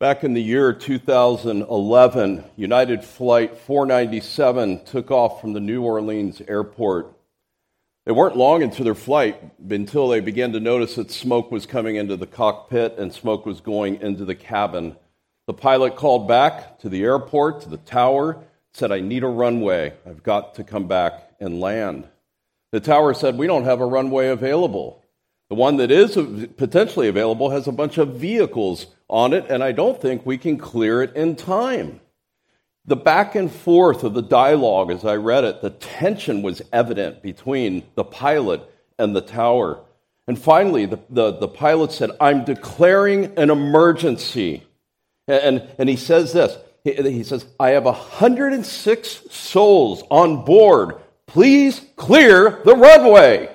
Back in the year 2011, United Flight 497 took off from the New Orleans airport. They weren't long into their flight until they began to notice that smoke was coming into the cockpit and smoke was going into the cabin. The pilot called back to the airport, to the tower, said, I need a runway. I've got to come back and land. The tower said, We don't have a runway available. The one that is potentially available has a bunch of vehicles on it, and I don't think we can clear it in time. The back and forth of the dialogue as I read it, the tension was evident between the pilot and the tower. And finally, the, the, the pilot said, I'm declaring an emergency. And, and he says this he, he says, I have 106 souls on board. Please clear the runway.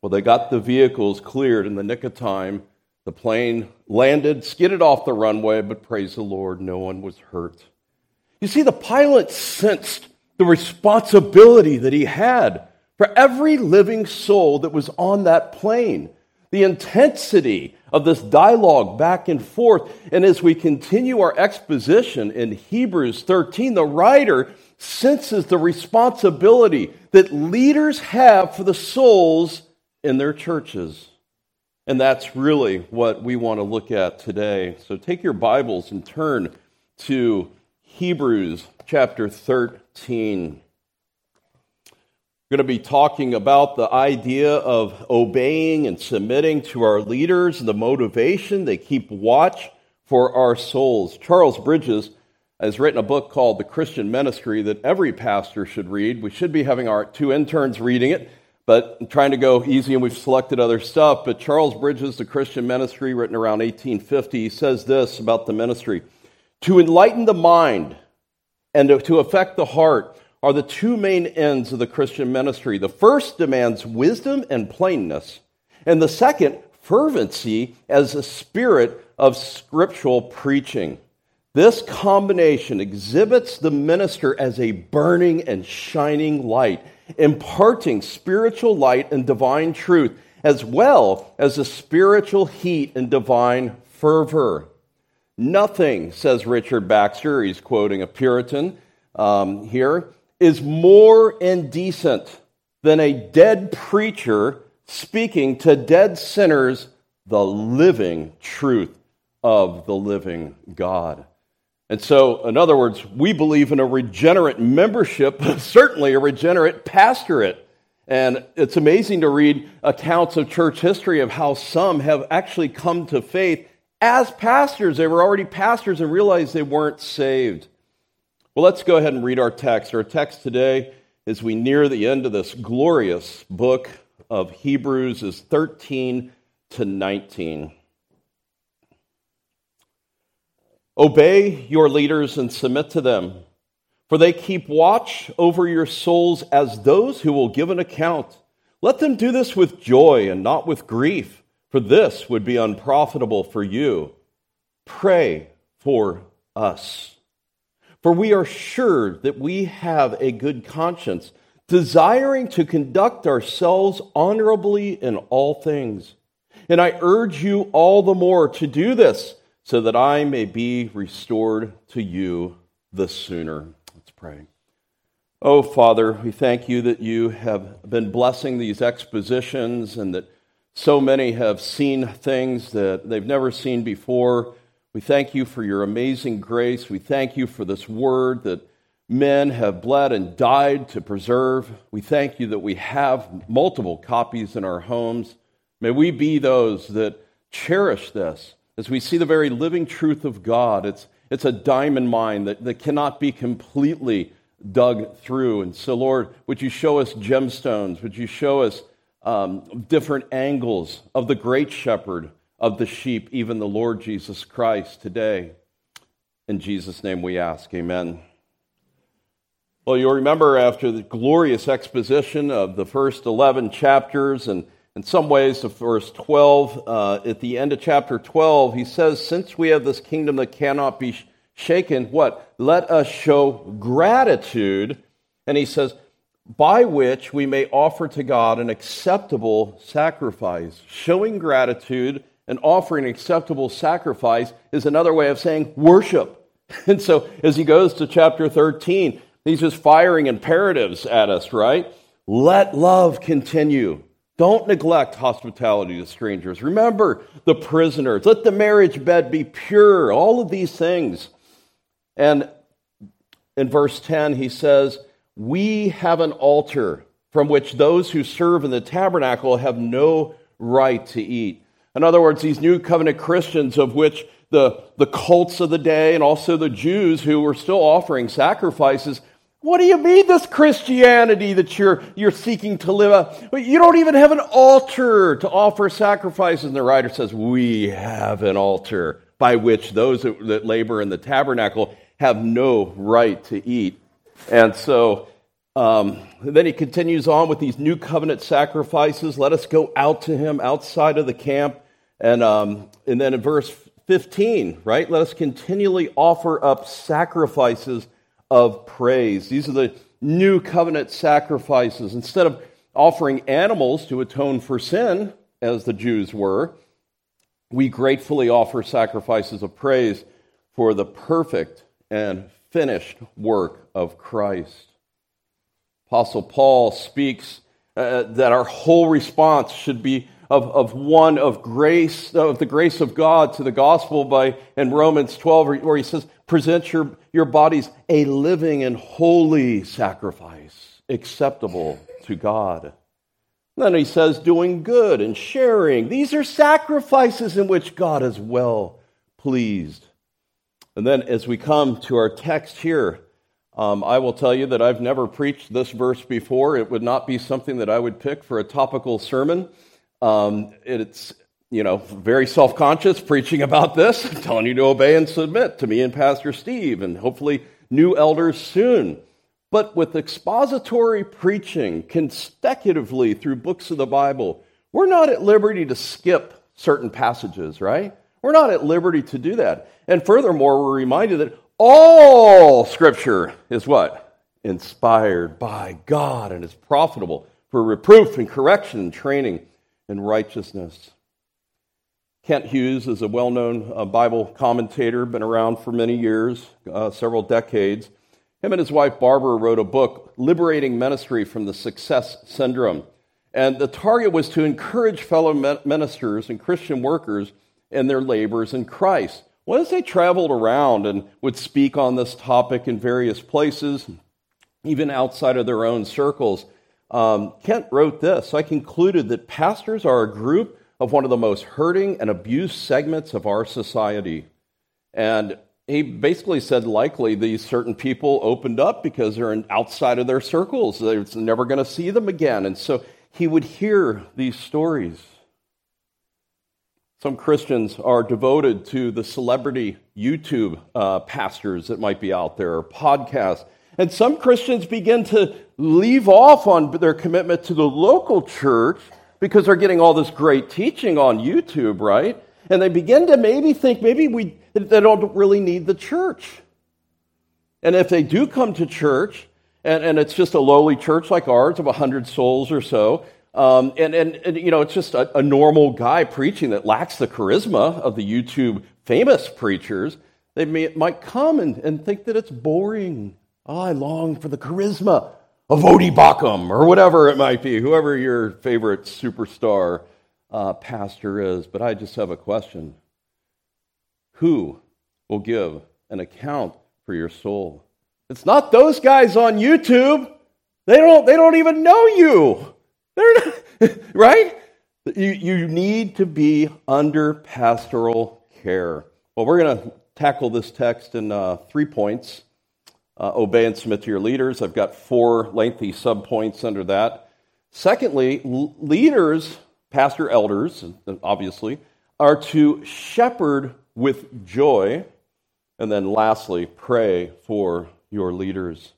Well, they got the vehicles cleared in the nick of time. The plane landed, skidded off the runway, but praise the Lord, no one was hurt. You see, the pilot sensed the responsibility that he had for every living soul that was on that plane, the intensity of this dialogue back and forth. And as we continue our exposition in Hebrews 13, the writer senses the responsibility that leaders have for the souls in their churches. And that's really what we want to look at today. So take your Bibles and turn to Hebrews chapter 13. We're going to be talking about the idea of obeying and submitting to our leaders, the motivation they keep watch for our souls. Charles Bridges has written a book called The Christian Ministry that every pastor should read. We should be having our two interns reading it but I'm trying to go easy and we've selected other stuff. But Charles Bridges, the Christian ministry, written around 1850, he says this about the ministry To enlighten the mind and to affect the heart are the two main ends of the Christian ministry. The first demands wisdom and plainness, and the second, fervency as a spirit of scriptural preaching. This combination exhibits the minister as a burning and shining light imparting spiritual light and divine truth, as well as a spiritual heat and divine fervor. Nothing, says Richard Baxter, he's quoting a Puritan um, here, is more indecent than a dead preacher speaking to dead sinners the living truth of the living God. And so, in other words, we believe in a regenerate membership, but certainly a regenerate pastorate. And it's amazing to read accounts of church history of how some have actually come to faith as pastors. They were already pastors and realized they weren't saved. Well, let's go ahead and read our text. Our text today, as we near the end of this glorious book of Hebrews, is 13 to 19. Obey your leaders and submit to them, for they keep watch over your souls as those who will give an account. Let them do this with joy and not with grief, for this would be unprofitable for you. Pray for us. For we are sure that we have a good conscience, desiring to conduct ourselves honorably in all things. And I urge you all the more to do this so that I may be restored to you the sooner. Let's pray. Oh, Father, we thank you that you have been blessing these expositions and that so many have seen things that they've never seen before. We thank you for your amazing grace. We thank you for this word that men have bled and died to preserve. We thank you that we have multiple copies in our homes. May we be those that cherish this as we see the very living truth of God, it's, it's a diamond mine that, that cannot be completely dug through. And so, Lord, would you show us gemstones? Would you show us um, different angles of the great shepherd of the sheep, even the Lord Jesus Christ today? In Jesus' name we ask, amen. Well, you'll remember after the glorious exposition of the first 11 chapters and in some ways, of verse 12, uh, at the end of chapter 12, he says, Since we have this kingdom that cannot be shaken, what? Let us show gratitude. And he says, by which we may offer to God an acceptable sacrifice. Showing gratitude and offering acceptable sacrifice is another way of saying worship. And so as he goes to chapter 13, he's just firing imperatives at us, right? Let love continue. Don't neglect hospitality to strangers. Remember the prisoners. Let the marriage bed be pure. All of these things. And in verse 10, he says, We have an altar from which those who serve in the tabernacle have no right to eat. In other words, these new covenant Christians, of which the, the cults of the day and also the Jews who were still offering sacrifices, what do you mean, this Christianity that you're, you're seeking to live out? You don't even have an altar to offer sacrifices. And the writer says, We have an altar by which those that labor in the tabernacle have no right to eat. And so um, then he continues on with these new covenant sacrifices. Let us go out to him outside of the camp. And, um, and then in verse 15, right? Let us continually offer up sacrifices of praise. These are the new covenant sacrifices. Instead of offering animals to atone for sin, as the Jews were, we gratefully offer sacrifices of praise for the perfect and finished work of Christ. Apostle Paul speaks uh, that our whole response should be of, of one of grace, of the grace of God to the gospel by in Romans 12, where he says, present your, your bodies a living and holy sacrifice, acceptable to God. Then he says, doing good and sharing. These are sacrifices in which God is well pleased. And then as we come to our text here, um, I will tell you that I've never preached this verse before. It would not be something that I would pick for a topical sermon. Um, it's, you know, very self conscious preaching about this, telling you to obey and submit to me and Pastor Steve, and hopefully new elders soon. But with expository preaching consecutively through books of the Bible, we're not at liberty to skip certain passages, right? We're not at liberty to do that. And furthermore, we're reminded that all scripture is what? Inspired by God and is profitable for reproof and correction and training in righteousness. Kent Hughes is a well known uh, Bible commentator, been around for many years, uh, several decades. Him and his wife Barbara wrote a book, Liberating Ministry from the Success Syndrome. And the target was to encourage fellow ministers and Christian workers in their labors in Christ. Well, as they traveled around and would speak on this topic in various places, even outside of their own circles, um, Kent wrote this I concluded that pastors are a group of one of the most hurting and abused segments of our society. And he basically said likely these certain people opened up because they're outside of their circles. They're never going to see them again. And so he would hear these stories. Some Christians are devoted to the celebrity YouTube uh, pastors that might be out there, or podcasts. And some Christians begin to leave off on their commitment to the local church because they're getting all this great teaching on YouTube, right? And they begin to maybe think maybe we, they don't really need the church. And if they do come to church, and, and it's just a lowly church like ours of 100 souls or so, um, and, and, and, you know, it's just a, a, normal guy preaching that lacks the charisma of the YouTube famous preachers. They may, might come and, and think that it's boring. Oh, I long for the charisma of Voddie Baucham or whatever it might be, whoever your favorite superstar uh, pastor is. But I just have a question Who will give an account for your soul? It's not those guys on YouTube. They don't, they don't even know you. They're not, right? You, you need to be under pastoral care. Well, we're going to tackle this text in uh, three points uh, obey and submit to your leaders. I've got four lengthy subpoints under that. Secondly, leaders, pastor elders, obviously, are to shepherd with joy. And then lastly, pray for your leaders.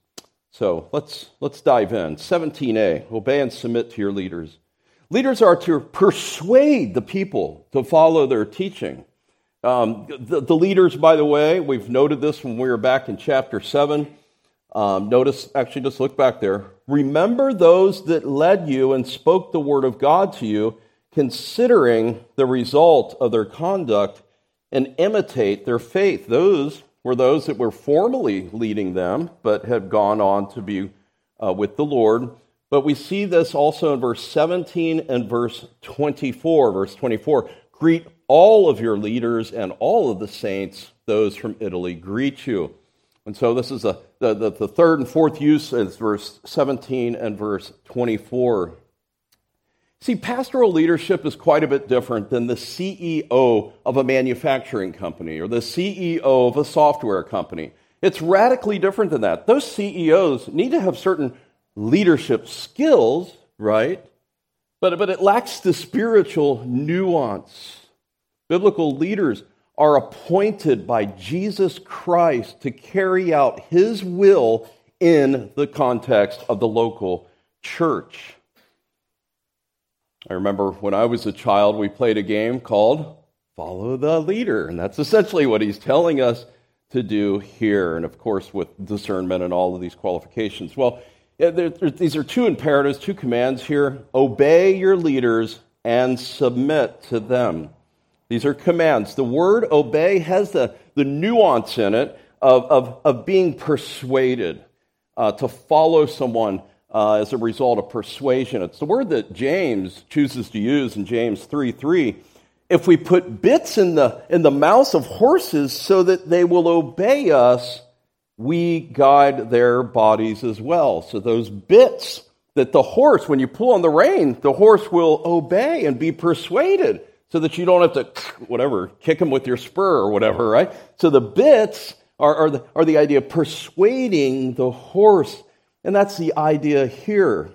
So let's, let's dive in. 17a Obey and submit to your leaders. Leaders are to persuade the people to follow their teaching. Um, the, the, leaders, by the way, we've noted this when we were back in chapter 7. Um, notice, actually, just look back there. Remember those that led you and spoke the word of God to you, considering the result of their conduct and imitate their faith. Those were those that were formerly leading them, but had gone on to be uh, with the Lord. But we see this also in verse 17 and verse 24. Verse 24 Greet all of your leaders and all of the saints, those from Italy greet you. And so this is a, the, the, the third and fourth use is verse 17 and verse 24. See, pastoral leadership is quite a bit different than the CEO of a manufacturing company or the CEO of a software company. It's radically different than that. Those CEOs need to have certain leadership skills, right? But, but it lacks the spiritual nuance. Biblical leaders are appointed by Jesus Christ to carry out his will in the context of the local church. I remember when I was a child, we played a game called Follow the Leader, and that's essentially what he's telling us to do here, and of course, with discernment and all of these qualifications. Well, these are two imperatives, two commands here obey your leaders and submit to them. These are commands. The word obey has the, the nuance in it of, of, of being persuaded, uh, to follow someone uh, as a result of persuasion. It's the word that James chooses to use in James 3 3. If we put bits in the, in the mouths of horses so that they will obey us, we guide their bodies as well. So those bits that the horse, when you pull on the rein, the horse will obey and be persuaded so that you don't have to, whatever, kick them with your spur or whatever, right? So the bits are, are, the, are the idea of persuading the horse. And that's the idea here.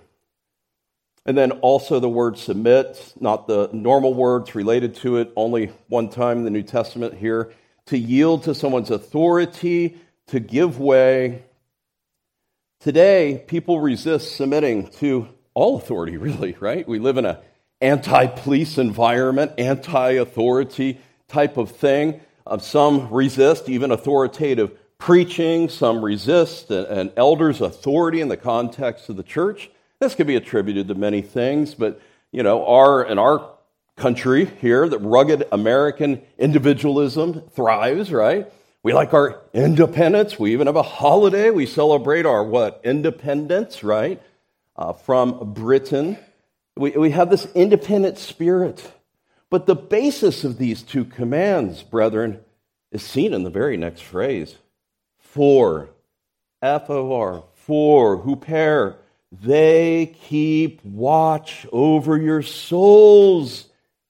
And then also the word submit, not the normal words related to it, only one time in the New Testament here. To yield to someone's authority, to give way. Today, people resist submitting to all authority, really, right? We live in a anti police environment, anti authority type of thing. Uh, some resist even authoritative preaching, some resist an elder's authority in the context of the church. This can be attributed to many things, but you know, our in our country here, that rugged American individualism thrives, right? We like our independence. We even have a holiday. We celebrate our what? Independence, right? Uh, from Britain. We, we have this independent spirit. But the basis of these two commands, brethren, is seen in the very next phrase. For, F O R, for, who pair, they keep watch over your souls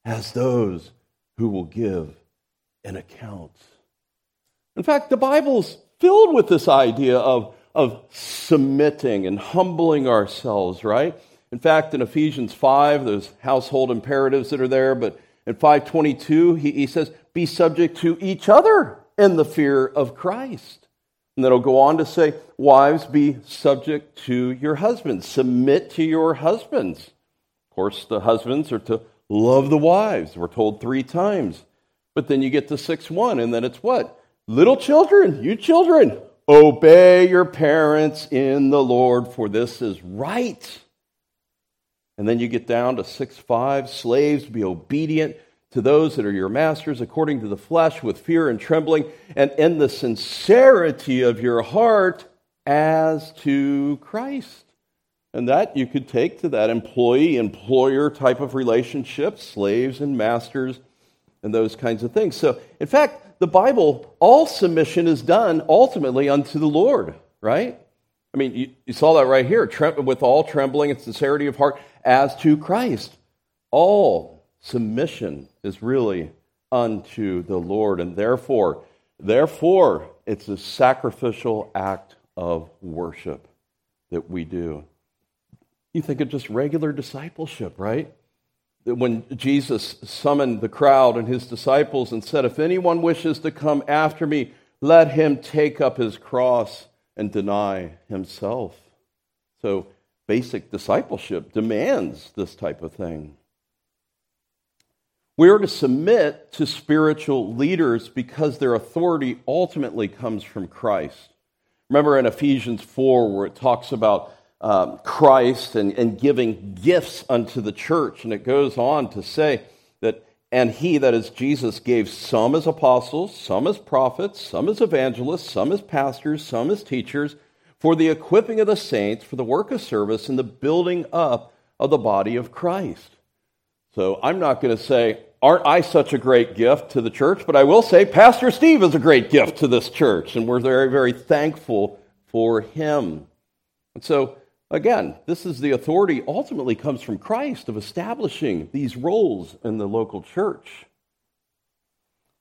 as those who will give an account. In fact, the Bible's filled with this idea of, of submitting and humbling ourselves, right? In fact, in Ephesians 5, there's household imperatives that are there, but in 522, he, he says, be subject to each other in the fear of Christ. And then he'll go on to say, wives, be subject to your husbands. Submit to your husbands. Of course, the husbands are to love the wives. We're told three times. But then you get to 6 1, and then it's what? Little children, you children, obey your parents in the Lord, for this is right. And then you get down to 6 5 slaves, be obedient to those that are your masters according to the flesh with fear and trembling, and in the sincerity of your heart as to Christ. And that you could take to that employee employer type of relationship, slaves and masters, and those kinds of things. So, in fact, the Bible, all submission is done ultimately unto the Lord, right? I mean, you, you saw that right here with all trembling and sincerity of heart as to Christ. All submission is really unto the Lord, and therefore, therefore, it's a sacrificial act of worship that we do. You think of just regular discipleship, right? When Jesus summoned the crowd and his disciples and said, If anyone wishes to come after me, let him take up his cross and deny himself. So, basic discipleship demands this type of thing. We are to submit to spiritual leaders because their authority ultimately comes from Christ. Remember in Ephesians 4, where it talks about um, Christ and, and giving gifts unto the church. And it goes on to say that, and he, that is Jesus, gave some as apostles, some as prophets, some as evangelists, some as pastors, some as teachers, for the equipping of the saints, for the work of service, and the building up of the body of Christ. So I'm not going to say, aren't I such a great gift to the church? But I will say, Pastor Steve is a great gift to this church, and we're very, very thankful for him. And so Again, this is the authority ultimately comes from Christ of establishing these roles in the local church.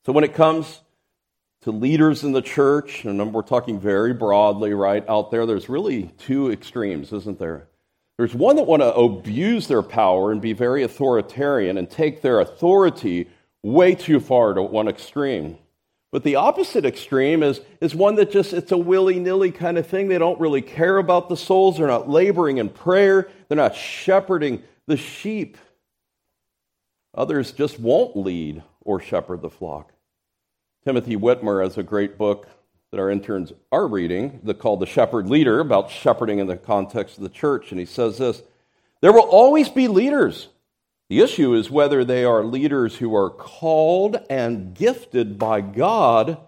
So when it comes to leaders in the church, and we're talking very broadly, right, out there, there's really two extremes, isn't there? There's one that want to abuse their power and be very authoritarian and take their authority way too far to one extreme. But the opposite extreme is, is one that just, it's a willy nilly kind of thing. They don't really care about the souls. They're not laboring in prayer. They're not shepherding the sheep. Others just won't lead or shepherd the flock. Timothy Witmer has a great book that our interns are reading called The Shepherd Leader about shepherding in the context of the church. And he says this There will always be leaders the issue is whether they are leaders who are called and gifted by God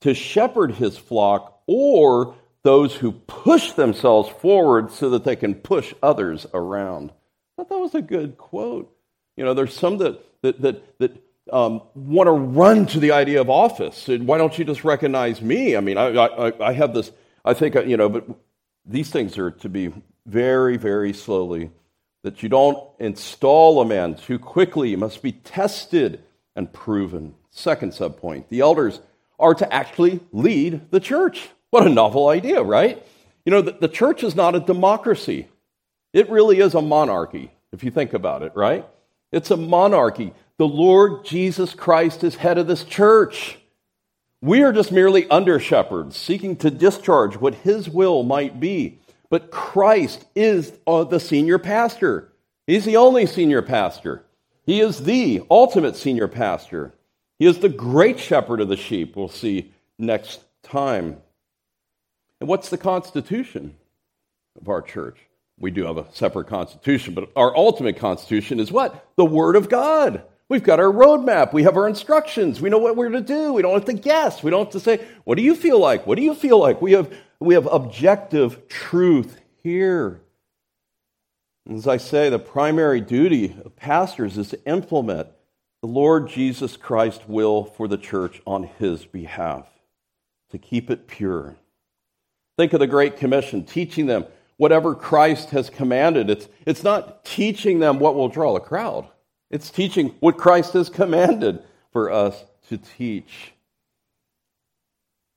to shepherd his flock or those who push themselves forward so that they can push others around. I thought that was a good quote. You know, there's some that, that, that, that um, want to run to the idea of office. Why don't you just recognize me? I mean, I, I, I have this, I think, uh, you know, but these things are to be very, very slowly that you don't install a man too quickly. It must be tested and proven. Second subpoint the elders are to actually lead the church. What a novel idea, right? You know, the, the church is not a democracy, it really is a monarchy, if you think about it, right? It's a monarchy. The Lord Jesus Christ is head of this church. We are just merely under shepherds, seeking to discharge what his will might be. But Christ is uh, the senior pastor. He's the only senior pastor. He is the ultimate senior pastor. He is the great shepherd of the sheep, we'll see next time. And what's the constitution of our church? We do have a separate constitution, but our ultimate constitution is what? The Word of God. We've got our roadmap. We have our instructions. We know what we're to do. We don't have to guess. We don't have to say, What do you feel like? What do you feel like? We have we have objective truth here. As I say, the primary duty of pastors is to implement the Lord Jesus Christ's will for the church on his behalf, to keep it pure. Think of the Great Commission, teaching them whatever Christ has commanded. It's, it's not teaching them what will draw a crowd, it's teaching what Christ has commanded for us to teach.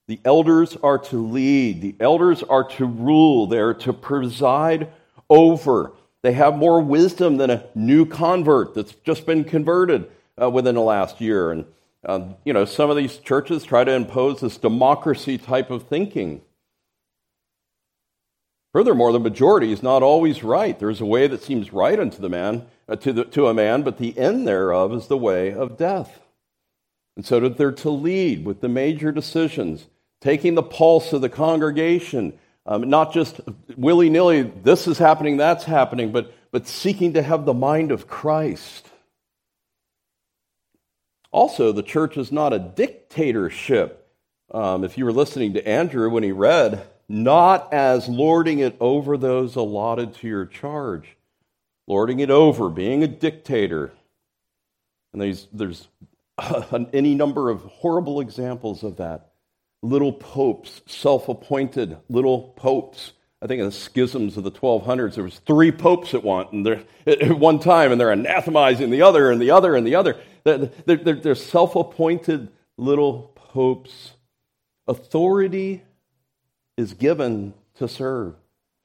The elders are to lead, the elders are to rule, they're to preside over. They have more wisdom than a new convert that's just been converted uh, within the last year. And, um, you know, some of these churches try to impose this democracy type of thinking. Furthermore, the majority is not always right. There's a way that seems right unto the man, uh, to, the, to a man, but the end thereof is the way of death. And so that they're to lead with the major decisions taking the pulse of the congregation, um, not just willy nilly, this is happening, that's happening, but, but seeking to have the mind of Christ. Also, the church is not a dictatorship. Um, if you were listening to Andrew when he read, not as lording it over those allotted to your charge, lording it over, being a dictator. And there's, there's any number of horrible examples of that little popes, self-appointed little popes. I think in the schisms of the 1200s, there was three popes at one, at one time, and they're anathemizing the other and the other and the other. They're, they're, they're self-appointed little popes. Authority is given to serve.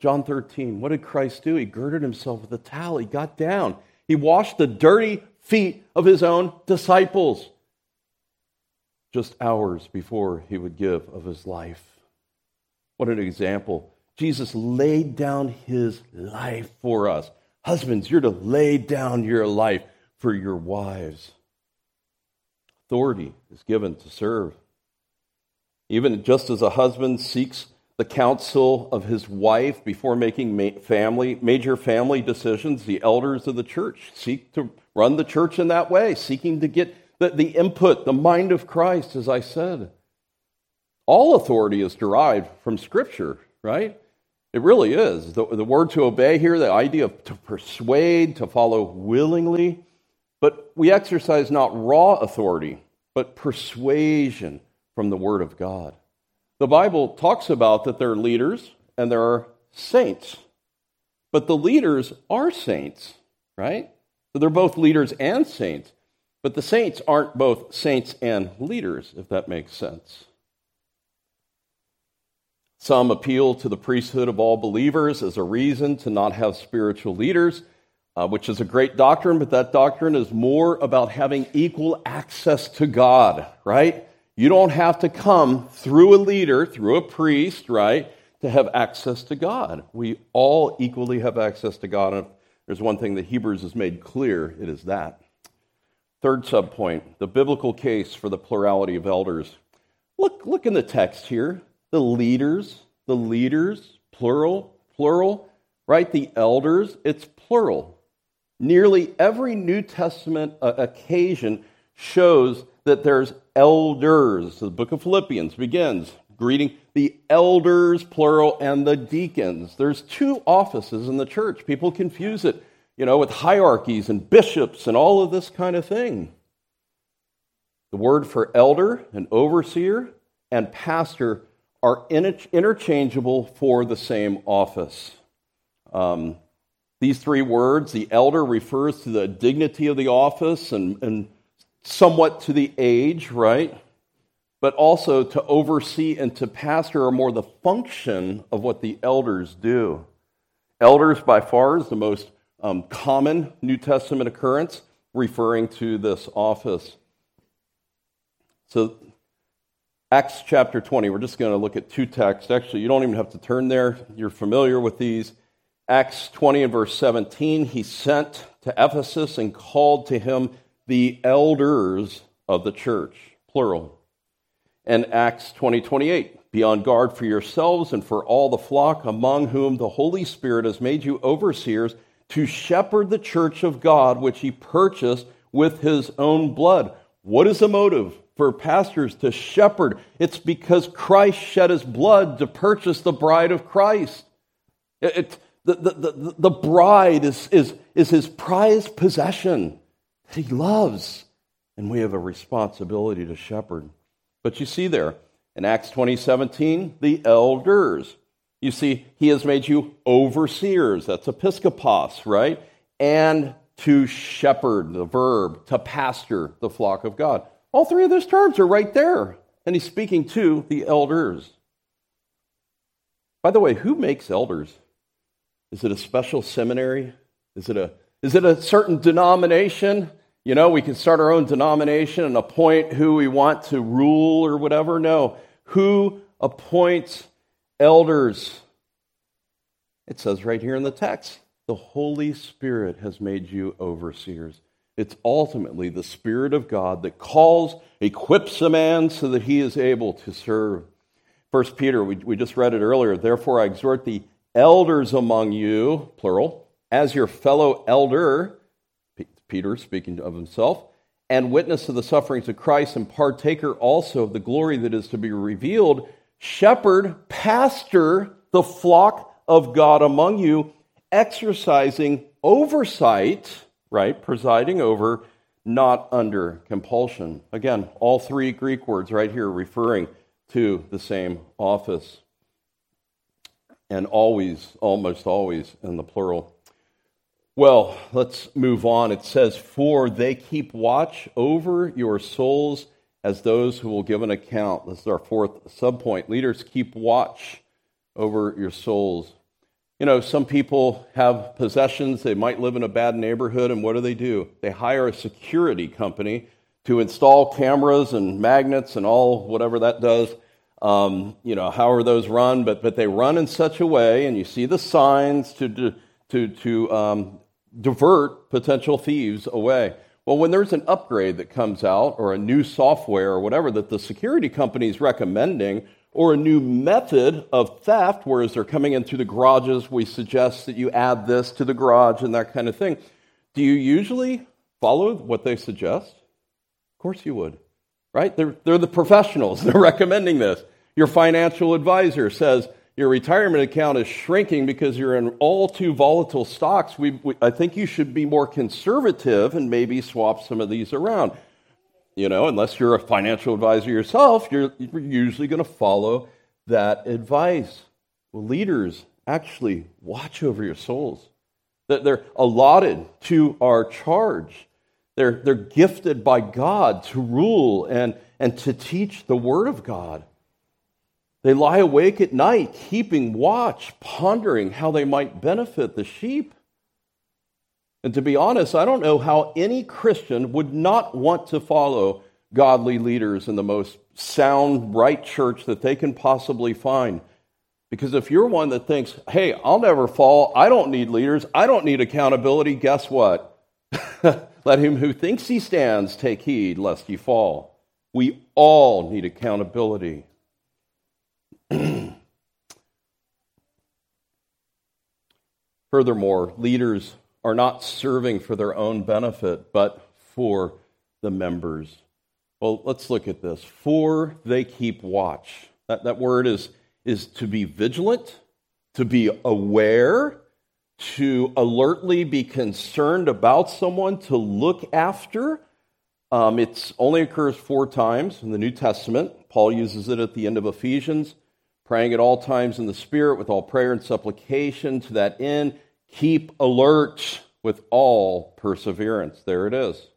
John 13, what did Christ do? He girded himself with a towel. He got down. He washed the dirty feet of his own disciples just hours before he would give of his life. What an example. Jesus laid down his life for us. Husbands, you're to lay down your life for your wives. Authority is given to serve. Even just as a husband seeks the counsel of his wife before making family, major family decisions. The elders of the church seek to run the church in that way, seeking to get the, the input, the mind of Christ, as I said. All authority is derived from Scripture, right? It really is. The, the word to obey here, the idea of to persuade, to follow willingly. But we exercise not raw authority, but persuasion from the Word of God. The Bible talks about that there are leaders and there are saints. But the leaders are saints, right? So they're both leaders and saints. But the saints aren't both saints and leaders, if that makes sense. Some appeal to the priesthood of all believers as a reason to not have spiritual leaders, uh, which is a great doctrine, but that doctrine is more about having equal access to God, right? You don't have to come through a leader, through a priest, right, to have access to God. We all equally have access to God. And there's one thing that Hebrews has made clear, it is that. Third subpoint the biblical case for the plurality of elders. Look, look in the text here the leaders, the leaders, plural, plural, right? The elders, it's plural. Nearly every New Testament uh, occasion shows that there's elders. The book of Philippians begins greeting the elders, plural, and the deacons. There's two offices in the church. People confuse it, you know, with hierarchies and bishops and all of this kind of thing. The word for elder and overseer and pastor are interchangeable for the same office. Um, these three words, the elder refers to the dignity of the office and, and somewhat to the age, right? But also to oversee and to pastor are more the function of what the elders do. Elders, by far, is the most um, common New Testament occurrence referring to this office. So Acts chapter 20, we're just going to look at two texts. Actually, you don't even have to turn there, you're familiar with these. Acts 20 and verse 17, he sent to Ephesus and called to him the elders of the church, plural. And Acts 20 28, be on guard for yourselves and for all the flock among whom the Holy Spirit has made you overseers to shepherd the church of God, which he purchased with his own blood. What is the motive? for pastors to shepherd. It's because Christ shed his blood to purchase the bride of Christ. It, it, the, the, the, the bride is, is, is his prized possession that he loves, and we have a responsibility to shepherd. But you see there in Acts 20 17, the elders. You see, he has made you overseers. That's episkopos, right? And to shepherd, the verb, to pastor the flock of God. All three of those terms are right there. And he's speaking to the elders. By the way, who makes elders? Is it a special seminary? Is it a, is it a certain denomination? You know, we can start our own denomination and appoint who we want to rule or whatever. No. Who appoints elders? It says right here in the text the Holy Spirit has made you overseers. It's ultimately the Spirit of God that calls, equips a man so that he is able to serve. First Peter, we, we just read it earlier. Therefore, I exhort the elders among you, plural, as your fellow elder, Peter speaking of himself, and witness of the sufferings of Christ, and partaker also of the glory that is to be revealed, shepherd, pastor the flock of God among you, exercising oversight right? Presiding over, not under compulsion. Again, all three Greek words right here referring to the same office. And always, almost always in the plural. Well, let's move on. It says, For they keep watch over your souls as those who will give an account. This is our fourth subpoint. Leaders keep watch over your souls. You know, some people have possessions, they might live in a bad neighborhood, and what do they do? They hire a security company to install cameras and magnets and all whatever that does. Um, you know, how are those run? But, but they run in such a way, and you see the signs to, to, to um, divert potential thieves away. Well, when there's an upgrade that comes out or a new software or whatever that the security company is recommending, or a new method of theft, whereas they're coming in through the garages, we suggest that you add this to the garage and that kind of thing. Do you usually follow what they suggest? Of course you would, right? They're, they're the professionals. They're recommending this. Your financial advisor says your retirement account is shrinking because you're in all too volatile stocks. We, we, I think you should be more conservative and maybe swap some of these around. You know, unless you're a financial advisor yourself, you're, you're usually going to follow that advice. Well, leaders actually watch over your souls. That they're allotted to our charge. They're, they're gifted by God to rule and, and to teach the Word of God. They lie awake at night, keeping watch, pondering how they might benefit the sheep. And to be honest, I don't know how any Christian would not want to follow godly leaders in the most sound, right church that they can possibly find. Because if you're one that thinks, hey, I'll never fall, I don't need leaders, I don't need accountability, guess what? Let him who thinks he stands take heed lest he fall. We all need accountability. Furthermore, leaders are not serving for their own benefit, but for the members. Well, let's look at this. For they keep watch. That, that word is, is to be vigilant, to be aware, to alertly be concerned about someone, to look after. Um, it only occurs four times in the New Testament. Paul uses it at the end of Ephesians praying at all times in the Spirit with all prayer and supplication. To that end, keep alert with all perseverance. There it is.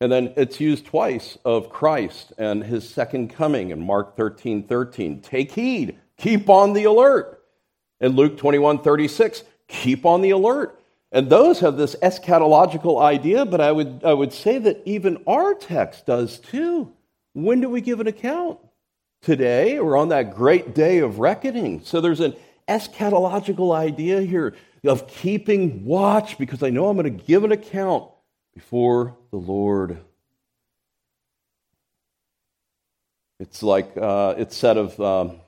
And then it's used twice of Christ and his second coming in Mark 13 13. Take heed, keep on the alert. In Luke 21 36, keep on the alert. And those have this eschatological idea, but I would, I would say that even our text does too. When do we give an account? today or on that great day of reckoning. So there's an eschatological idea here of keeping watch because I know I'm going to give an account before the Lord. It's like uh, it's said of um,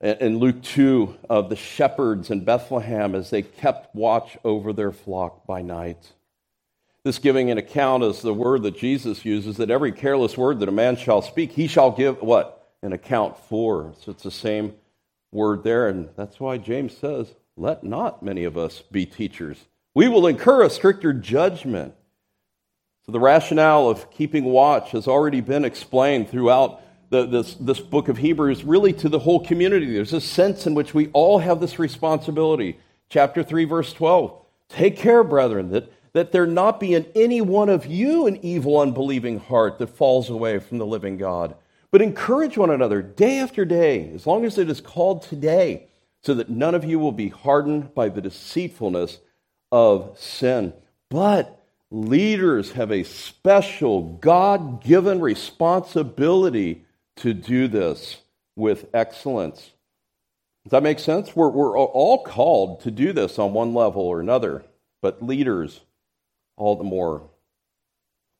in Luke 2 of the shepherds in Bethlehem as they kept watch over their flock by night. This giving an account is the word that Jesus uses that every careless word that a man shall speak, he shall give what? and account for. So it's the same word there, and that's why James says, Let not many of us be teachers. We will incur a stricter judgment. So the rationale of keeping watch has already been explained throughout the, this, this book of Hebrews, really to the whole community. There's a sense in which we all have this responsibility. Chapter 3, verse 12. Take care, brethren, that, that there not be in any one of you an evil, unbelieving heart that falls away from the living God but encourage one another day after day, as long as it is called today, so that none of you will be hardened by the deceitfulness of sin. But leaders have a special God given responsibility to do this with excellence. Does that make sense? We're, we're all called to do this on one level or another, but leaders all the more.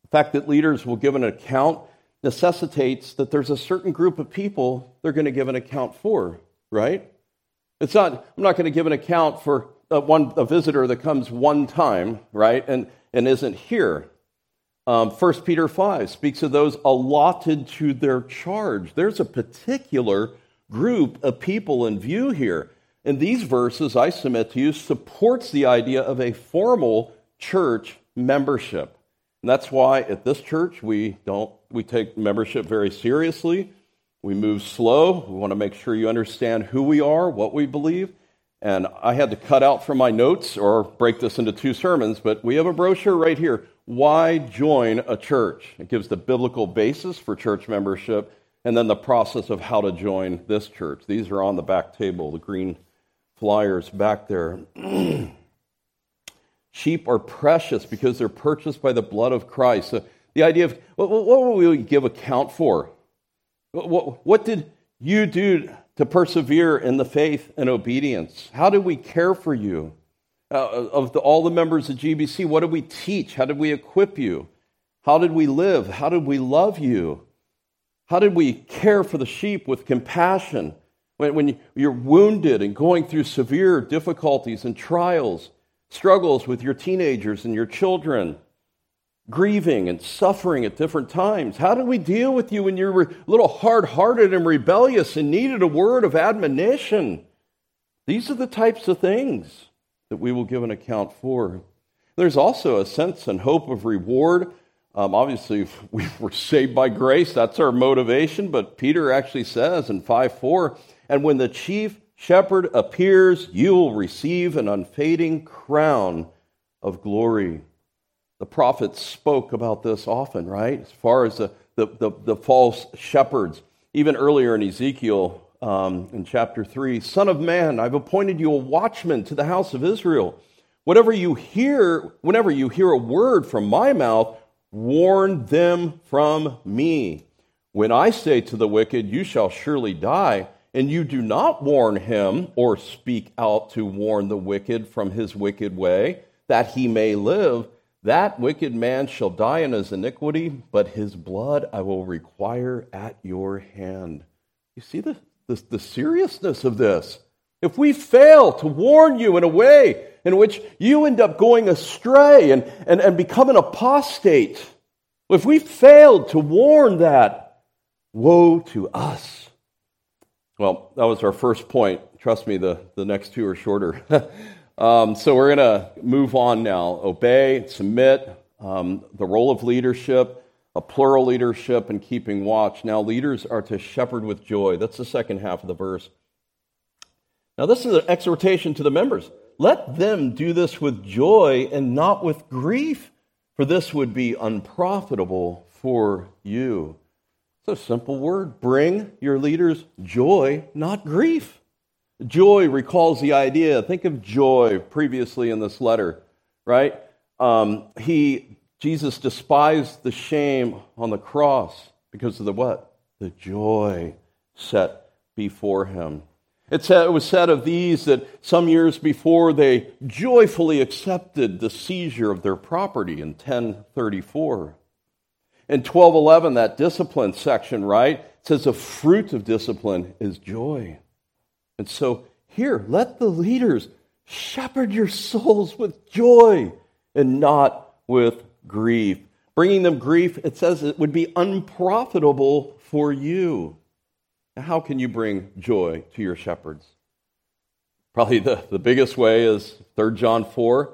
The fact that leaders will give an account necessitates that there's a certain group of people they're going to give an account for, right? It's not, I'm not going to give an account for a, one, a visitor that comes one time, right, and, and isn't here. Um, 1 Peter 5 speaks of those allotted to their charge. There's a particular group of people in view here. And these verses, I submit to you, supports the idea of a formal church membership. And that's why at this church we don't we take membership very seriously. We move slow. We want to make sure you understand who we are, what we believe. And I had to cut out from my notes or break this into two sermons, but we have a brochure right here. Why join a church? It gives the biblical basis for church membership and then the process of how to join this church. These are on the back table, the green flyers back there. Sheep are precious because they're purchased by the blood of Christ. So the idea of what, what will we give account for? What, what did you do to persevere in the faith and obedience? How did we care for you? Uh, of the, all the members of GBC, what did we teach? How did we equip you? How did we live? How did we love you? How did we care for the sheep with compassion when, when you're wounded and going through severe difficulties and trials, struggles with your teenagers and your children, grieving and suffering at different times? How do we deal with you when you were a little hard hearted and rebellious and needed a word of admonition? These are the types of things that we will give an account for. There's also a sense and hope of reward. Um, obviously, we were saved by grace. That's our motivation. But Peter actually says in 5 4, and when the chief shepherd appears, you will receive an unfading crown of glory. The prophets spoke about this often, right? As far as the, the, the, the false shepherds. Even earlier in Ezekiel, um, in chapter 3 Son of man, I've appointed you a watchman to the house of Israel. Whatever you hear, whenever you hear a word from my mouth, warn them from me. When I say to the wicked, You shall surely die, and you do not warn him or speak out to warn the wicked from his wicked way, that he may live, that wicked man shall die in his iniquity, but his blood I will require at your hand. You see the, the, the seriousness of this? If we fail to warn you in a way in which you end up going astray and, and, and become an apostate, if we failed to warn that, woe to us. Well, that was our first point. Trust me, the, the next two are shorter. um, so we're going to move on now. Obey, submit, um, the role of leadership, a plural leadership, and keeping watch. Now, leaders are to shepherd with joy. That's the second half of the verse. Now, this is an exhortation to the members. Let them do this with joy and not with grief, for this would be unprofitable for you. It's a simple word. Bring your leaders joy, not grief. Joy recalls the idea. Think of joy previously in this letter, right? Um, he, Jesus despised the shame on the cross because of the what? The joy set before him. It, said, it was said of these that some years before they joyfully accepted the seizure of their property in 1034. In 1211, that discipline section, right, says the fruit of discipline is joy. And so here, let the leaders shepherd your souls with joy and not with grief. Bringing them grief, it says it would be unprofitable for you. Now, how can you bring joy to your shepherds? Probably the, the biggest way is 3 John 4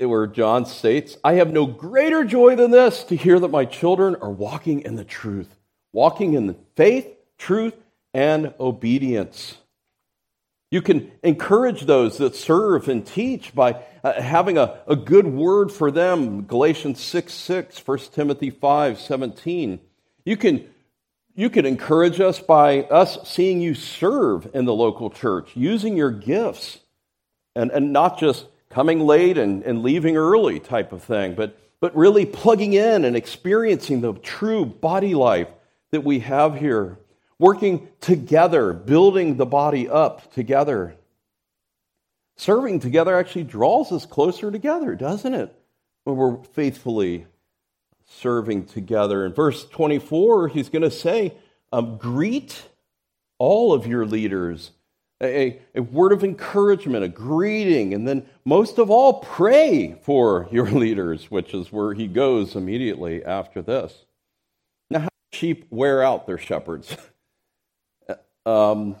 where John states, I have no greater joy than this to hear that my children are walking in the truth, walking in the faith, truth, and obedience. You can encourage those that serve and teach by uh, having a, a good word for them. Galatians 6 6, 1 Timothy 5 17. You can, you can encourage us by us seeing you serve in the local church, using your gifts, and, and not just coming late and, and leaving early type of thing, but, but really plugging in and experiencing the true body life that we have here, working together, building the body up together. Serving together actually draws us closer together, doesn't it? When we're faithfully serving together. In verse 24, he's going to say, um, Greet all of your leaders a, a word of encouragement, a greeting, and then most of all, pray for your leaders, which is where he goes immediately after this. Now, how do sheep wear out their shepherds? um,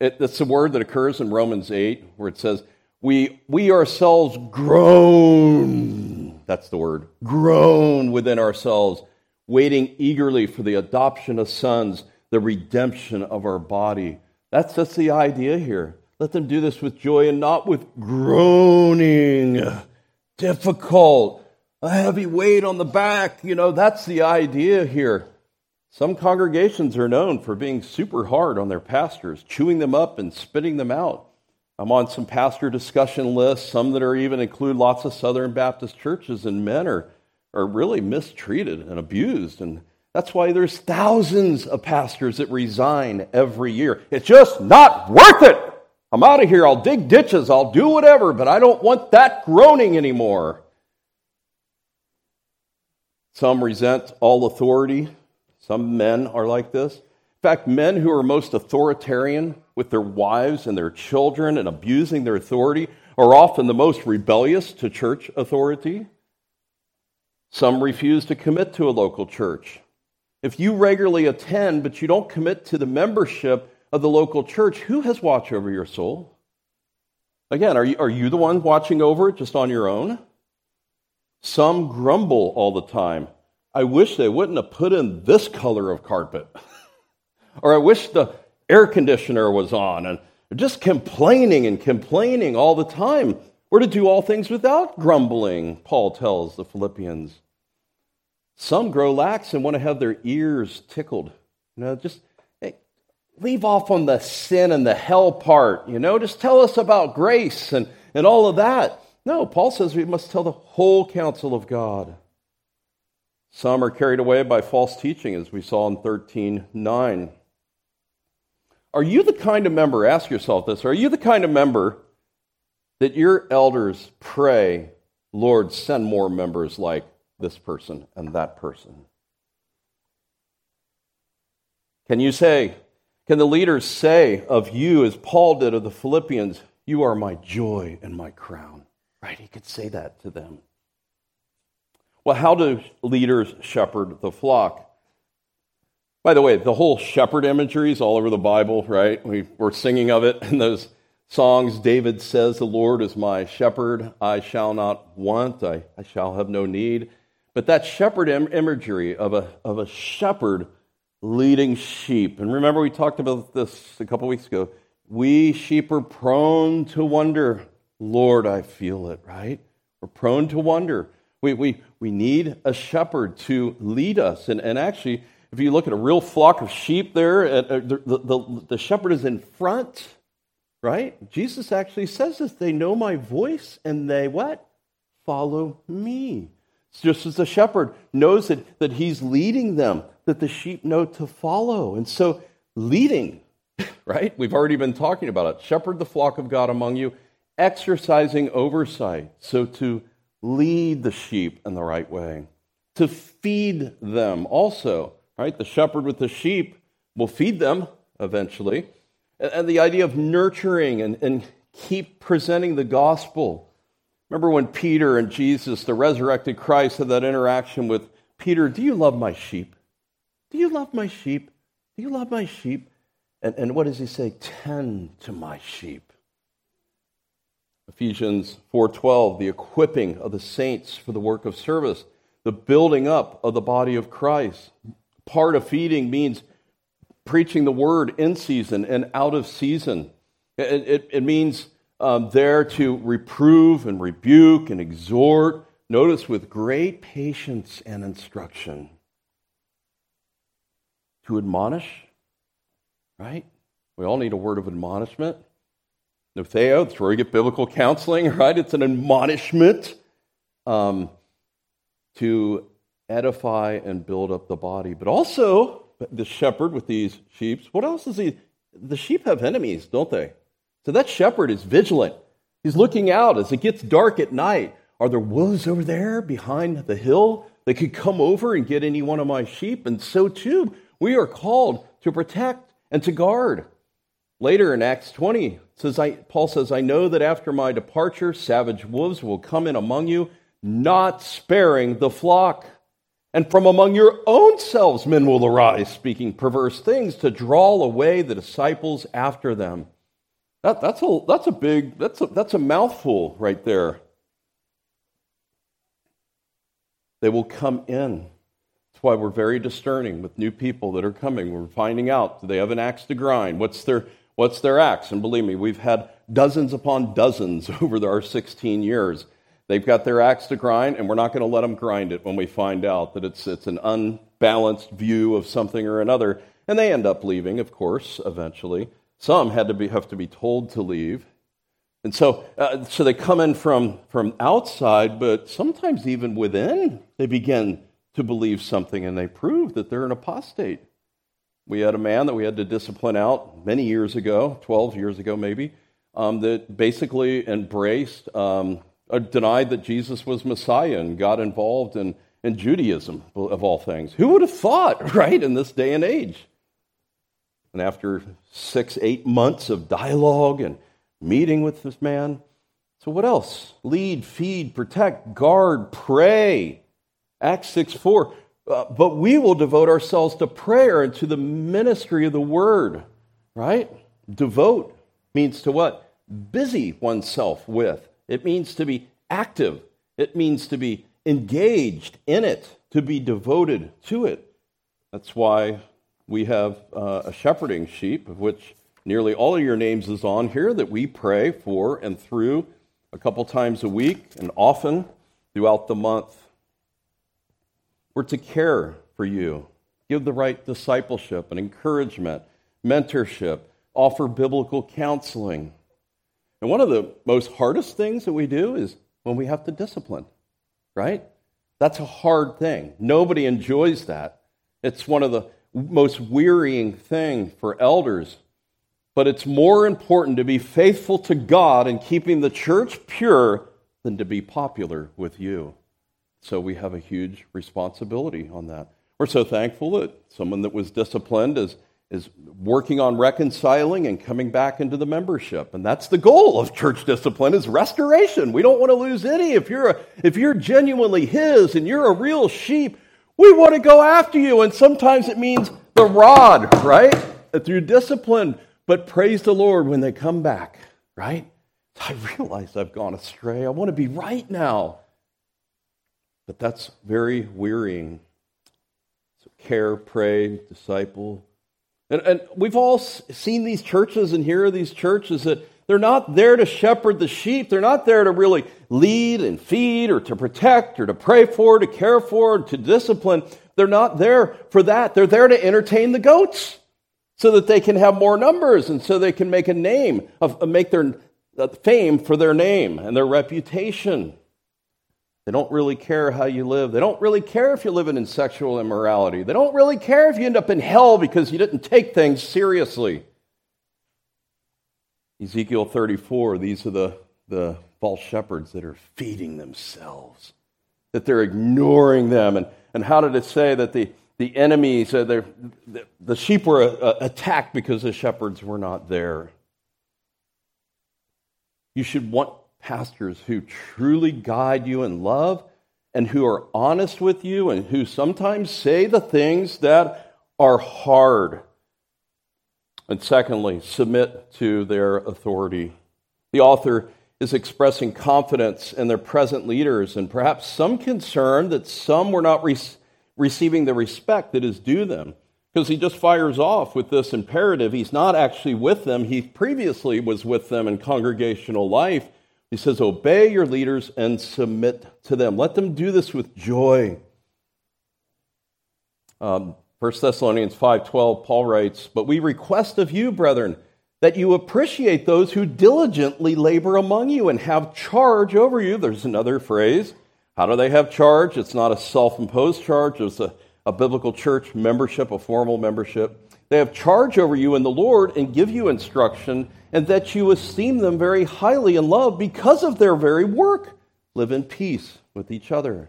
it, it's a word that occurs in Romans 8 where it says, we, we ourselves groan, that's the word, groan within ourselves, waiting eagerly for the adoption of sons, the redemption of our body. That's, that's the idea here. Let them do this with joy and not with groaning, difficult, a heavy weight on the back. You know, that's the idea here. Some congregations are known for being super hard on their pastors, chewing them up and spitting them out. I'm on some pastor discussion lists, some that are even include lots of Southern Baptist churches, and men are, are really mistreated and abused. And that's why there's thousands of pastors that resign every year. It's just not worth it. I'm out of here. I'll dig ditches. I'll do whatever, but I don't want that groaning anymore. Some resent all authority. Some men are like this. In fact, men who are most authoritarian with their wives and their children and abusing their authority are often the most rebellious to church authority. Some refuse to commit to a local church. If you regularly attend, but you don't commit to the membership of the local church, who has watch over your soul? Again, are you, are you the one watching over it just on your own? Some grumble all the time. I wish they wouldn't have put in this color of carpet. or I wish the air conditioner was on. And just complaining and complaining all the time. We're to do all things without grumbling, Paul tells the Philippians. Some grow lax and want to have their ears tickled. You know, just hey, leave off on the sin and the hell part. You know, just tell us about grace and, and all of that. No, Paul says we must tell the whole counsel of God. Some are carried away by false teaching, as we saw in 13 9. Are you the kind of member, ask yourself this, are you the kind of member that your elders pray, Lord, send more members like this person and that person? Can you say, can the leaders say of you, as Paul did of the Philippians, you are my joy and my crown? Right? He could say that to them. Well, how do leaders shepherd the flock? By the way, the whole shepherd imagery is all over the Bible, right? We, we're singing of it in those songs. David says, The Lord is my shepherd. I shall not want. I, I shall have no need. But that shepherd Im- imagery of a, of a shepherd leading sheep. And remember, we talked about this a couple weeks ago. We sheep are prone to wonder. Lord, I feel it, right? We're prone to wonder. We, we, we need a shepherd to lead us. And, and actually, if you look at a real flock of sheep there, uh, uh, the, the, the shepherd is in front, right? Jesus actually says this they know my voice and they what? Follow me. It's just as the shepherd knows that, that he's leading them, that the sheep know to follow. And so, leading, right? We've already been talking about it. Shepherd the flock of God among you, exercising oversight. So, to lead the sheep in the right way, to feed them also right? The shepherd with the sheep will feed them eventually. And the idea of nurturing and, and keep presenting the gospel. Remember when Peter and Jesus, the resurrected Christ, had that interaction with Peter, do you love my sheep? Do you love my sheep? Do you love my sheep? And, and what does he say? Tend to my sheep. Ephesians 4:12, the equipping of the saints for the work of service, the building up of the body of Christ part of feeding means preaching the word in season and out of season. It, it, it means um, there to reprove and rebuke and exhort, notice with great patience and instruction. To admonish, right? We all need a word of admonishment. Noutheteo, that's where we get biblical counseling, right? It's an admonishment um, to edify and build up the body. But also, the shepherd with these sheep, what else is he? The sheep have enemies, don't they? So that shepherd is vigilant. He's looking out as it gets dark at night. Are there wolves over there behind the hill that could come over and get any one of my sheep? And so too, we are called to protect and to guard. Later in Acts 20, says, I, Paul says, I know that after my departure, savage wolves will come in among you, not sparing the flock. And from among your own selves men will arise, speaking perverse things to draw away the disciples after them. That, that's, a, that's a big, that's a, that's a mouthful right there. They will come in. That's why we're very discerning with new people that are coming. We're finding out do they have an axe to grind? What's their, what's their axe? And believe me, we've had dozens upon dozens over our 16 years. They've got their axe to grind, and we're not going to let them grind it when we find out that it's, it's an unbalanced view of something or another. And they end up leaving, of course, eventually. Some had to be, have to be told to leave. And so, uh, so they come in from, from outside, but sometimes even within, they begin to believe something and they prove that they're an apostate. We had a man that we had to discipline out many years ago, 12 years ago maybe, um, that basically embraced um, uh, denied that Jesus was Messiah and got involved in, in Judaism, of all things. Who would have thought, right, in this day and age? And after six, eight months of dialogue and meeting with this man, so what else? Lead, feed, protect, guard, pray. Acts 6 4. Uh, but we will devote ourselves to prayer and to the ministry of the word, right? Devote means to what? Busy oneself with. It means to be active. It means to be engaged in it, to be devoted to it. That's why we have uh, a shepherding sheep, of which nearly all of your names is on here, that we pray for and through a couple times a week and often throughout the month. We're to care for you, give the right discipleship and encouragement, mentorship, offer biblical counseling. And one of the most hardest things that we do is when we have to discipline, right? That's a hard thing. Nobody enjoys that. It's one of the most wearying thing for elders. But it's more important to be faithful to God and keeping the church pure than to be popular with you. So we have a huge responsibility on that. We're so thankful that someone that was disciplined is, is working on reconciling and coming back into the membership. And that's the goal of church discipline is restoration. We don't want to lose any. If you're, a, if you're genuinely his and you're a real sheep, we want to go after you. And sometimes it means the rod, right? Through discipline. But praise the Lord when they come back, right? I realize I've gone astray. I want to be right now. But that's very wearying. So care, pray, disciple. And, and we've all seen these churches and hear these churches that they're not there to shepherd the sheep. They're not there to really lead and feed or to protect or to pray for, to care for, to discipline. They're not there for that. They're there to entertain the goats so that they can have more numbers and so they can make a name, of, make their uh, fame for their name and their reputation. They don't really care how you live. They don't really care if you're living in sexual immorality. They don't really care if you end up in hell because you didn't take things seriously. Ezekiel 34, these are the, the false shepherds that are feeding themselves, that they're ignoring them. And, and how did it say that the, the enemies, uh, the, the sheep were uh, attacked because the shepherds were not there? You should want pastors who truly guide you in love and who are honest with you and who sometimes say the things that are hard. And secondly, submit to their authority. The author is expressing confidence in their present leaders and perhaps some concern that some were not re- receiving the respect that is due them. Because he just fires off with this imperative. He's not actually with them. He previously was with them in congregational life he says, Obey your leaders and submit to them. Let them do this with joy. Um, 1 Thessalonians 5:12 Paul writes, "But we request of you, brethren, that you appreciate those who diligently labor among you and have charge over you." There's another phrase. How do they have charge? It's not a self-imposed charge, it's a, a biblical church membership, a formal membership. They have charge over you in the Lord and give you instruction, and that you esteem them very highly in love because of their very work. Live in peace with each other.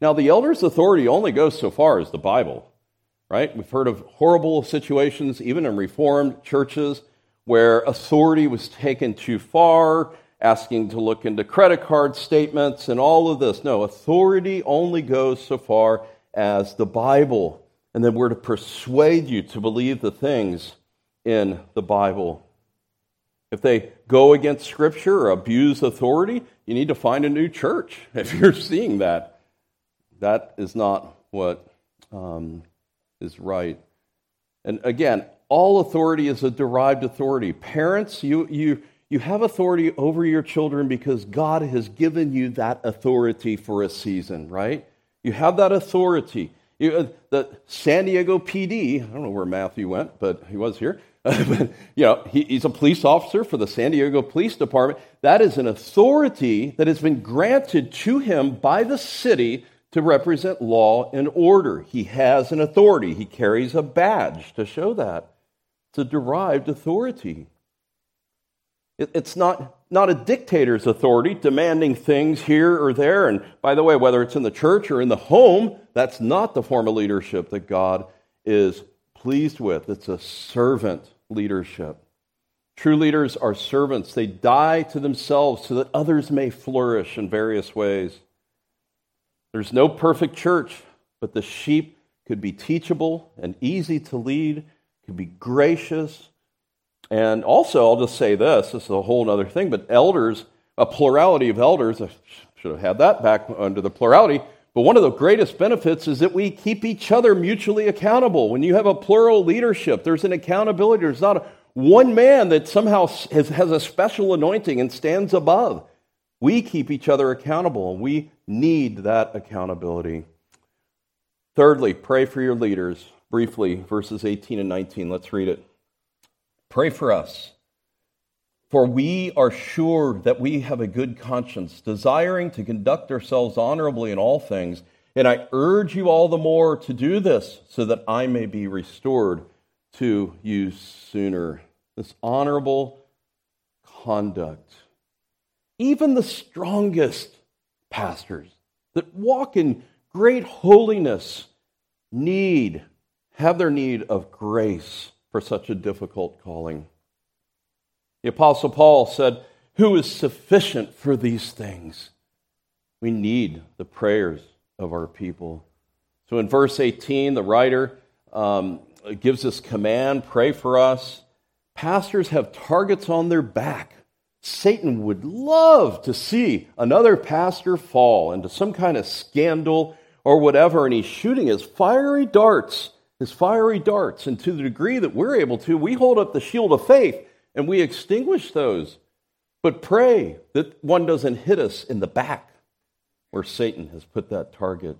Now, the elder's authority only goes so far as the Bible, right? We've heard of horrible situations, even in Reformed churches, where authority was taken too far, asking to look into credit card statements and all of this. No, authority only goes so far as the Bible and then we're to persuade you to believe the things in the Bible. If they go against Scripture or abuse authority, you need to find a new church. If you're seeing that, that is not what um, is right. And again, all authority is a derived authority. Parents, you, you, you have authority over your children because God has given you that authority for a season, right? You have that authority. Uh, the San Diego PD, I don't know where Matthew went, but he was here. but, you know, he, he's a police officer for the San Diego Police Department. That is an authority that has been granted to him by the city to represent law and order. He has an authority. He carries a badge to show that. It's a derived authority. It's not, not a dictator's authority demanding things here or there. And by the way, whether it's in the church or in the home, that's not the form of leadership that God is pleased with. It's a servant leadership. True leaders are servants. They die to themselves so that others may flourish in various ways. There's no perfect church, but the sheep could be teachable and easy to lead, could be gracious, and also, I'll just say this this is a whole other thing, but elders, a plurality of elders, I should have had that back under the plurality. But one of the greatest benefits is that we keep each other mutually accountable. When you have a plural leadership, there's an accountability. There's not one man that somehow has, has a special anointing and stands above. We keep each other accountable, and we need that accountability. Thirdly, pray for your leaders. Briefly, verses 18 and 19. Let's read it. Pray for us. For we are sure that we have a good conscience, desiring to conduct ourselves honorably in all things. And I urge you all the more to do this, so that I may be restored to you sooner. This honorable conduct. Even the strongest pastors that walk in great holiness need, have their need of grace for such a difficult calling. The Apostle Paul said, Who is sufficient for these things? We need the prayers of our people. So in verse 18, the writer um, gives this command pray for us. Pastors have targets on their back. Satan would love to see another pastor fall into some kind of scandal or whatever, and he's shooting his fiery darts his fiery darts. And to the degree that we're able to, we hold up the shield of faith and we extinguish those. But pray that one doesn't hit us in the back where Satan has put that target.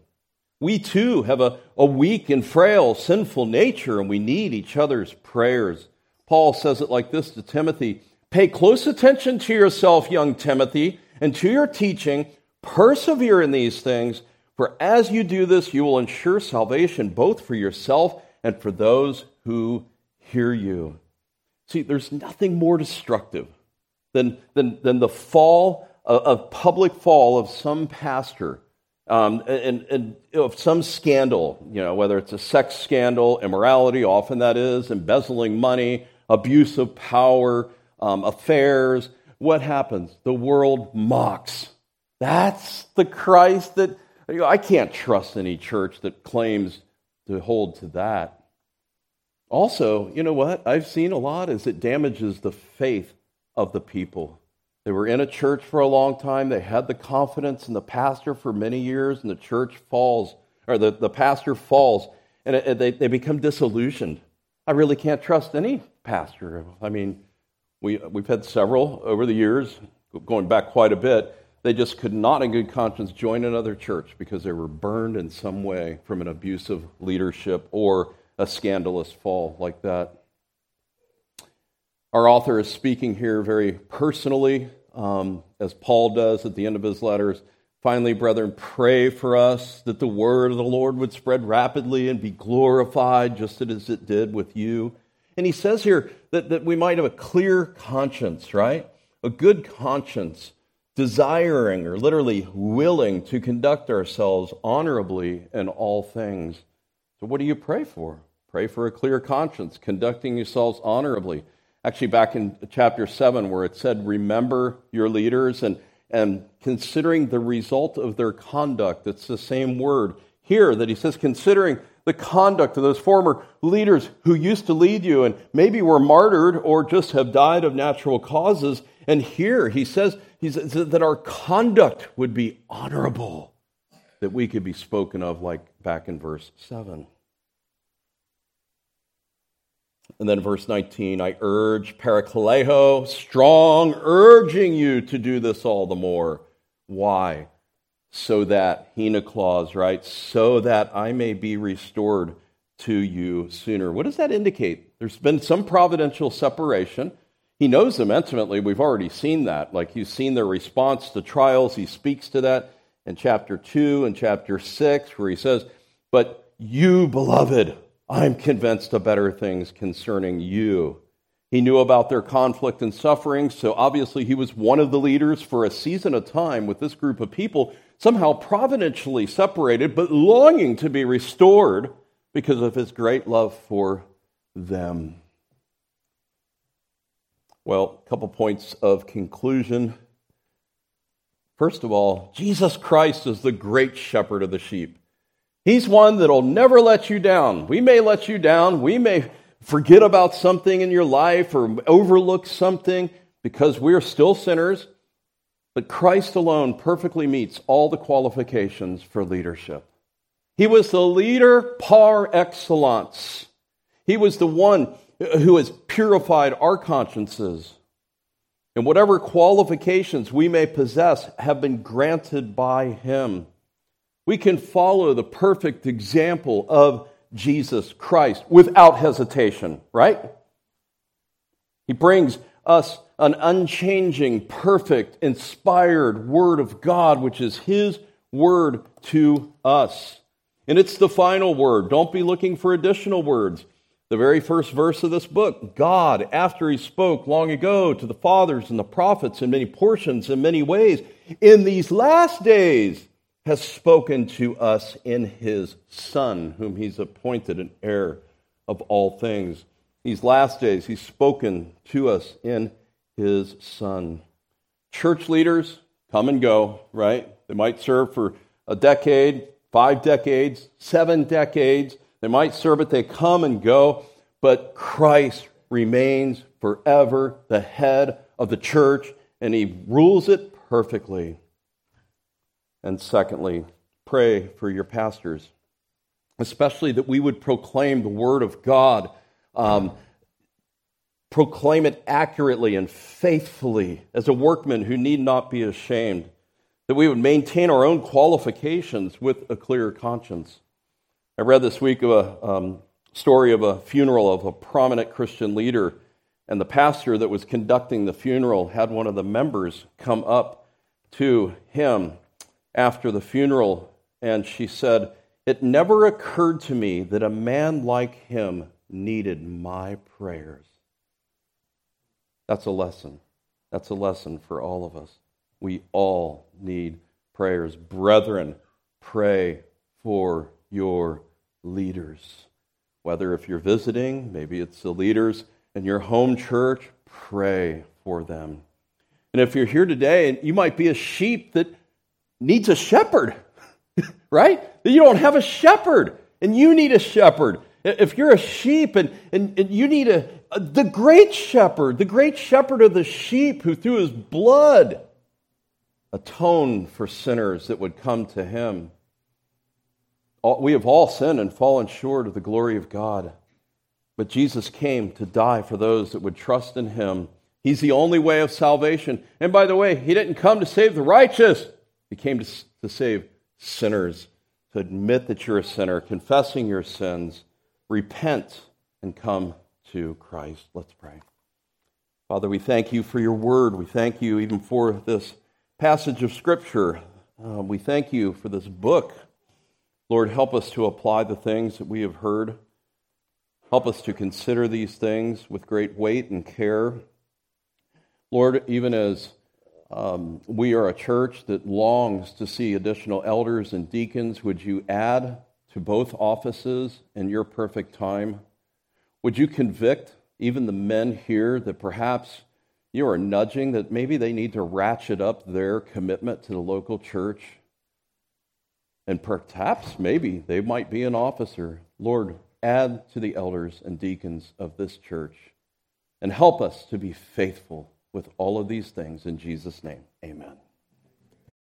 We too have a, a weak and frail, sinful nature, and we need each other's prayers. Paul says it like this to Timothy Pay close attention to yourself, young Timothy, and to your teaching. Persevere in these things for as you do this, you will ensure salvation both for yourself and for those who hear you. See, there's nothing more destructive than, than, than the fall, a, public fall of some pastor um, and, and of some scandal, you know, whether it's a sex scandal, immorality, often that is, embezzling money, abuse of power, um, affairs. What happens? The world mocks. That's the Christ that I can't trust any church that claims to hold to that. Also, you know what? I've seen a lot is it damages the faith of the people. They were in a church for a long time. They had the confidence in the pastor for many years, and the church falls, or the, the pastor falls, and it, they, they become disillusioned. I really can't trust any pastor. I mean, we, we've had several over the years, going back quite a bit, they just could not, in good conscience, join another church because they were burned in some way from an abusive leadership or a scandalous fall like that. Our author is speaking here very personally, um, as Paul does at the end of his letters. Finally, brethren, pray for us that the word of the Lord would spread rapidly and be glorified just as it did with you. And he says here that, that we might have a clear conscience, right? A good conscience desiring or literally willing to conduct ourselves honorably in all things. So, what do you pray for? Pray for a clear conscience, conducting yourselves honorably. Actually, back in chapter 7, where it said, Remember your leaders and, and considering the result of their conduct, it's the same word here that he says, considering the conduct of those former leaders who used to lead you and maybe were martyred or just have died of natural causes. And here he says, he says that our conduct would be honorable, that we could be spoken of like back in verse 7. And then verse 19, I urge Parakaleo, strong, urging you to do this all the more. Why? So that, Hina clause, right? So that I may be restored to you sooner. What does that indicate? There's been some providential separation. He knows them intimately. We've already seen that. Like he's seen their response to trials. He speaks to that in chapter 2 and chapter 6, where he says, But you, beloved, I'm convinced of better things concerning you. He knew about their conflict and suffering, so obviously he was one of the leaders for a season of time with this group of people, somehow providentially separated, but longing to be restored because of his great love for them. Well, a couple points of conclusion. First of all, Jesus Christ is the great shepherd of the sheep. He's one that'll never let you down. We may let you down. We may forget about something in your life or overlook something because we're still sinners. But Christ alone perfectly meets all the qualifications for leadership. He was the leader par excellence. He was the one who has purified our consciences. And whatever qualifications we may possess have been granted by him. We can follow the perfect example of Jesus Christ without hesitation, right? He brings us an unchanging, perfect, inspired Word of God, which is His Word to us. And it's the final word. Don't be looking for additional words. The very first verse of this book God, after He spoke long ago to the fathers and the prophets in many portions, in many ways, in these last days, has spoken to us in his Son, whom he's appointed an heir of all things. These last days, he's spoken to us in his Son. Church leaders come and go, right? They might serve for a decade, five decades, seven decades. They might serve but they come and go, but Christ remains forever the head of the church, and he rules it perfectly. And secondly, pray for your pastors, especially that we would proclaim the Word of God, um, proclaim it accurately and faithfully as a workman who need not be ashamed, that we would maintain our own qualifications with a clear conscience. I read this week of a um, story of a funeral of a prominent Christian leader, and the pastor that was conducting the funeral had one of the members come up to him after the funeral, and she said, It never occurred to me that a man like him needed my prayers. That's a lesson. That's a lesson for all of us. We all need prayers. Brethren, pray for your leaders. Whether if you're visiting, maybe it's the leaders in your home church, pray for them. And if you're here today, and you might be a sheep that needs a shepherd, right? That You don't have a shepherd, and you need a shepherd. If you're a sheep and, and, and you need a, a, the great shepherd, the great shepherd of the sheep who through his blood atoned for sinners that would come to him. We have all sinned and fallen short of the glory of God. But Jesus came to die for those that would trust in him. He's the only way of salvation. And by the way, he didn't come to save the righteous, he came to, to save sinners, to admit that you're a sinner, confessing your sins, repent, and come to Christ. Let's pray. Father, we thank you for your word. We thank you even for this passage of Scripture. Uh, we thank you for this book. Lord, help us to apply the things that we have heard. Help us to consider these things with great weight and care. Lord, even as um, we are a church that longs to see additional elders and deacons. Would you add to both offices in your perfect time? Would you convict even the men here that perhaps you are nudging that maybe they need to ratchet up their commitment to the local church? And perhaps, maybe, they might be an officer. Lord, add to the elders and deacons of this church and help us to be faithful with all of these things in Jesus' name. Amen.